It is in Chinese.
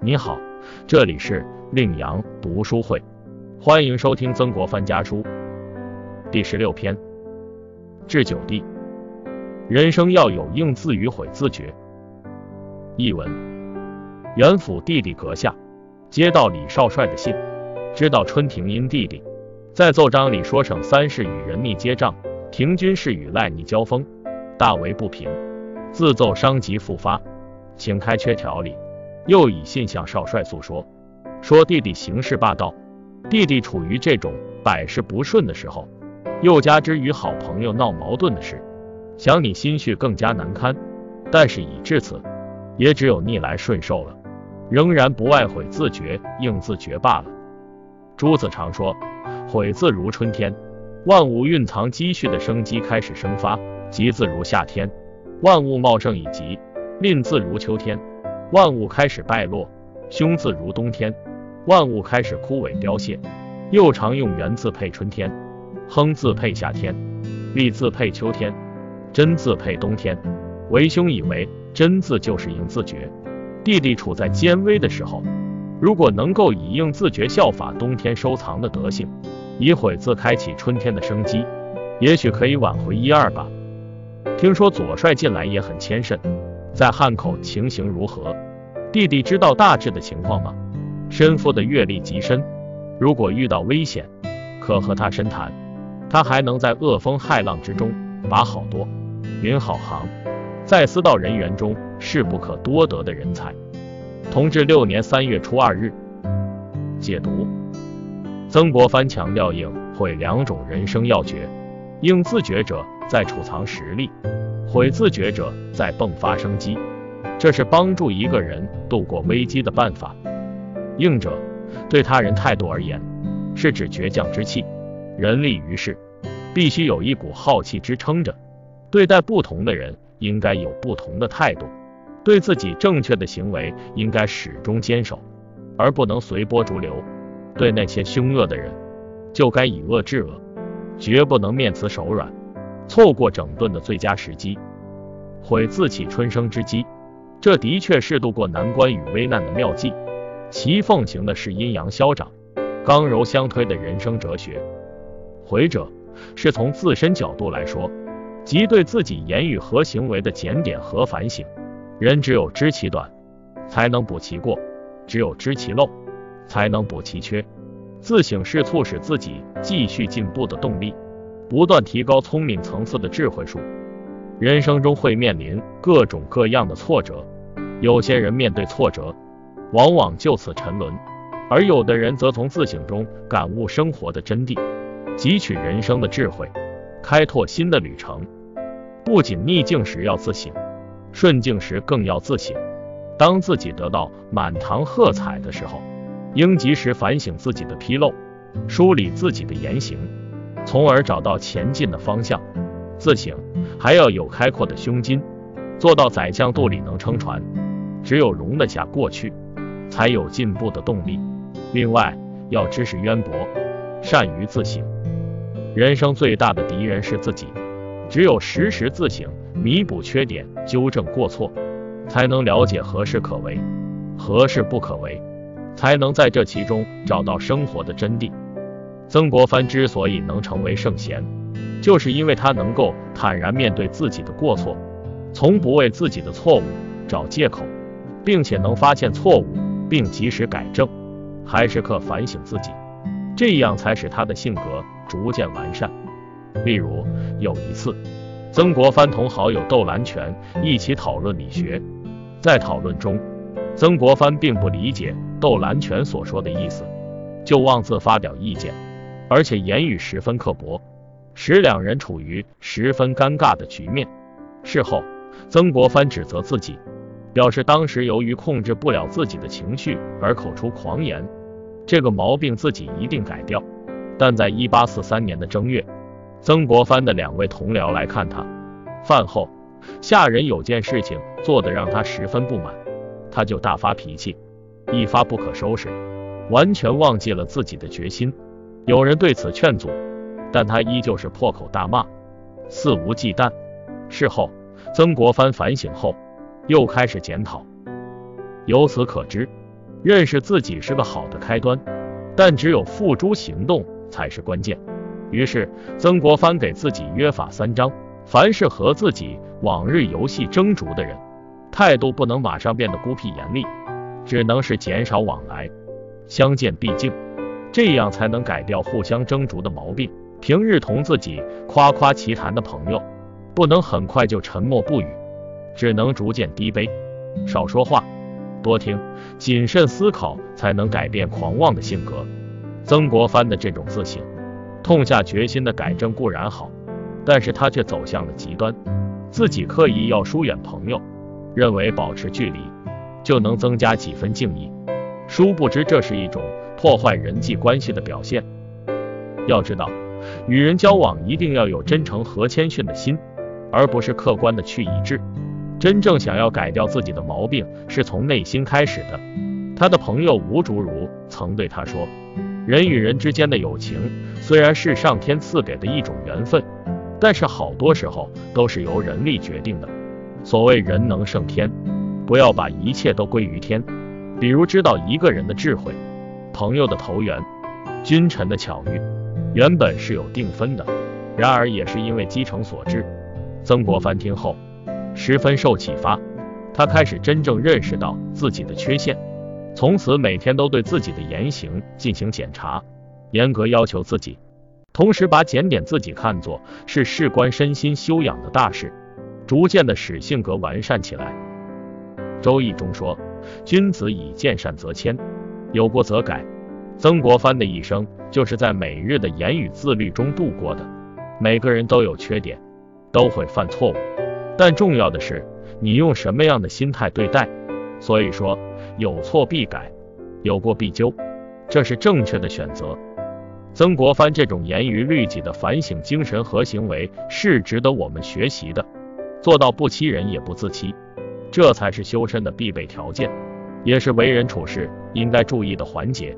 你好，这里是令阳读书会，欢迎收听曾国藩家书第十六篇。至九弟，人生要有应自与悔自觉。译文：元府弟弟阁下接到李少帅的信，知道春廷因弟弟在奏章里说省三事与人密接账，廷军事与赖逆交锋，大为不平，自奏伤及复发，请开缺条理。又以信向少帅诉说，说弟弟行事霸道，弟弟处于这种百事不顺的时候，又加之与好朋友闹矛盾的事，想你心绪更加难堪。但是已至此，也只有逆来顺受了，仍然不外悔自觉，应自觉罢了。朱子常说，悔字如春天，万物蕴藏积蓄的生机开始生发；吉字如夏天，万物茂盛以及；吝字如秋天。万物开始败落，凶字如冬天；万物开始枯萎凋谢。又常用元字配春天，亨字配夏天，利字配秋天，真字配冬天。为兄以为真字就是应自觉。弟弟处在艰危的时候，如果能够以应自觉效法冬天收藏的德性，以悔字开启春天的生机，也许可以挽回一二吧。听说左帅近来也很谦慎。在汉口情形如何？弟弟知道大致的情况吗？身父的阅历极深，如果遇到危险，可和他深谈。他还能在恶风骇浪之中把好多云好行，在私道人员中是不可多得的人才。同治六年三月初二日，解读。曾国藩强调应会两种人生要诀，应自觉者在储藏实力。悔自觉者在迸发生机，这是帮助一个人度过危机的办法。应者，对他人态度而言，是指倔强之气。人立于世，必须有一股浩气支撑着。对待不同的人，应该有不同的态度。对自己正确的行为，应该始终坚守，而不能随波逐流。对那些凶恶的人，就该以恶制恶，绝不能面慈手软。错过整顿的最佳时机，悔自起春生之机，这的确是度过难关与危难的妙计。其奉行的是阴阳消长、刚柔相推的人生哲学。悔者是从自身角度来说，即对自己言语和行为的检点和反省。人只有知其短，才能补其过；只有知其漏，才能补其缺。自省是促使自己继续进步的动力。不断提高聪明层次的智慧树。人生中会面临各种各样的挫折，有些人面对挫折，往往就此沉沦，而有的人则从自省中感悟生活的真谛，汲取人生的智慧，开拓新的旅程。不仅逆境时要自省，顺境时更要自省。当自己得到满堂喝彩的时候，应及时反省自己的纰漏，梳理自己的言行。从而找到前进的方向。自省还要有开阔的胸襟，做到宰相肚里能撑船。只有容得下过去，才有进步的动力。另外，要知识渊博，善于自省。人生最大的敌人是自己。只有时时自省，弥补缺点，纠正过错，才能了解何事可为，何事不可为，才能在这其中找到生活的真谛。曾国藩之所以能成为圣贤，就是因为他能够坦然面对自己的过错，从不为自己的错误找借口，并且能发现错误并及时改正，还时刻反省自己，这样才使他的性格逐渐完善。例如有一次，曾国藩同好友窦兰泉一起讨论理学，在讨论中，曾国藩并不理解窦兰泉所说的意思，就妄自发表意见。而且言语十分刻薄，使两人处于十分尴尬的局面。事后，曾国藩指责自己，表示当时由于控制不了自己的情绪而口出狂言，这个毛病自己一定改掉。但在一八四三年的正月，曾国藩的两位同僚来看他，饭后，下人有件事情做得让他十分不满，他就大发脾气，一发不可收拾，完全忘记了自己的决心。有人对此劝阻，但他依旧是破口大骂，肆无忌惮。事后，曾国藩反省后，又开始检讨。由此可知，认识自己是个好的开端，但只有付诸行动才是关键。于是，曾国藩给自己约法三章：凡是和自己往日游戏争逐的人，态度不能马上变得孤僻严厉，只能是减少往来，相见毕敬，这样才能改掉互相争逐的毛病。平日同自己夸夸其谈的朋友，不能很快就沉默不语，只能逐渐低卑，少说话，多听，谨慎思考，才能改变狂妄的性格。曾国藩的这种自省。痛下决心的改正固然好，但是他却走向了极端，自己刻意要疏远朋友，认为保持距离就能增加几分敬意，殊不知这是一种破坏人际关系的表现。要知道，与人交往一定要有真诚和谦逊的心，而不是客观的去一致。真正想要改掉自己的毛病，是从内心开始的。他的朋友吴竹如曾对他说。人与人之间的友情虽然是上天赐给的一种缘分，但是好多时候都是由人力决定的。所谓人能胜天，不要把一切都归于天。比如知道一个人的智慧、朋友的投缘、君臣的巧遇，原本是有定分的，然而也是因为积成所致。曾国藩听后十分受启发，他开始真正认识到自己的缺陷。从此每天都对自己的言行进行检查，严格要求自己，同时把检点自己看作是事关身心修养的大事，逐渐的使性格完善起来。周易中说，君子以见善则迁，有过则改。曾国藩的一生就是在每日的言语自律中度过的。每个人都有缺点，都会犯错误，但重要的是你用什么样的心态对待。所以说。有错必改，有过必纠，这是正确的选择。曾国藩这种严于律己的反省精神和行为是值得我们学习的。做到不欺人也不自欺，这才是修身的必备条件，也是为人处事应该注意的环节。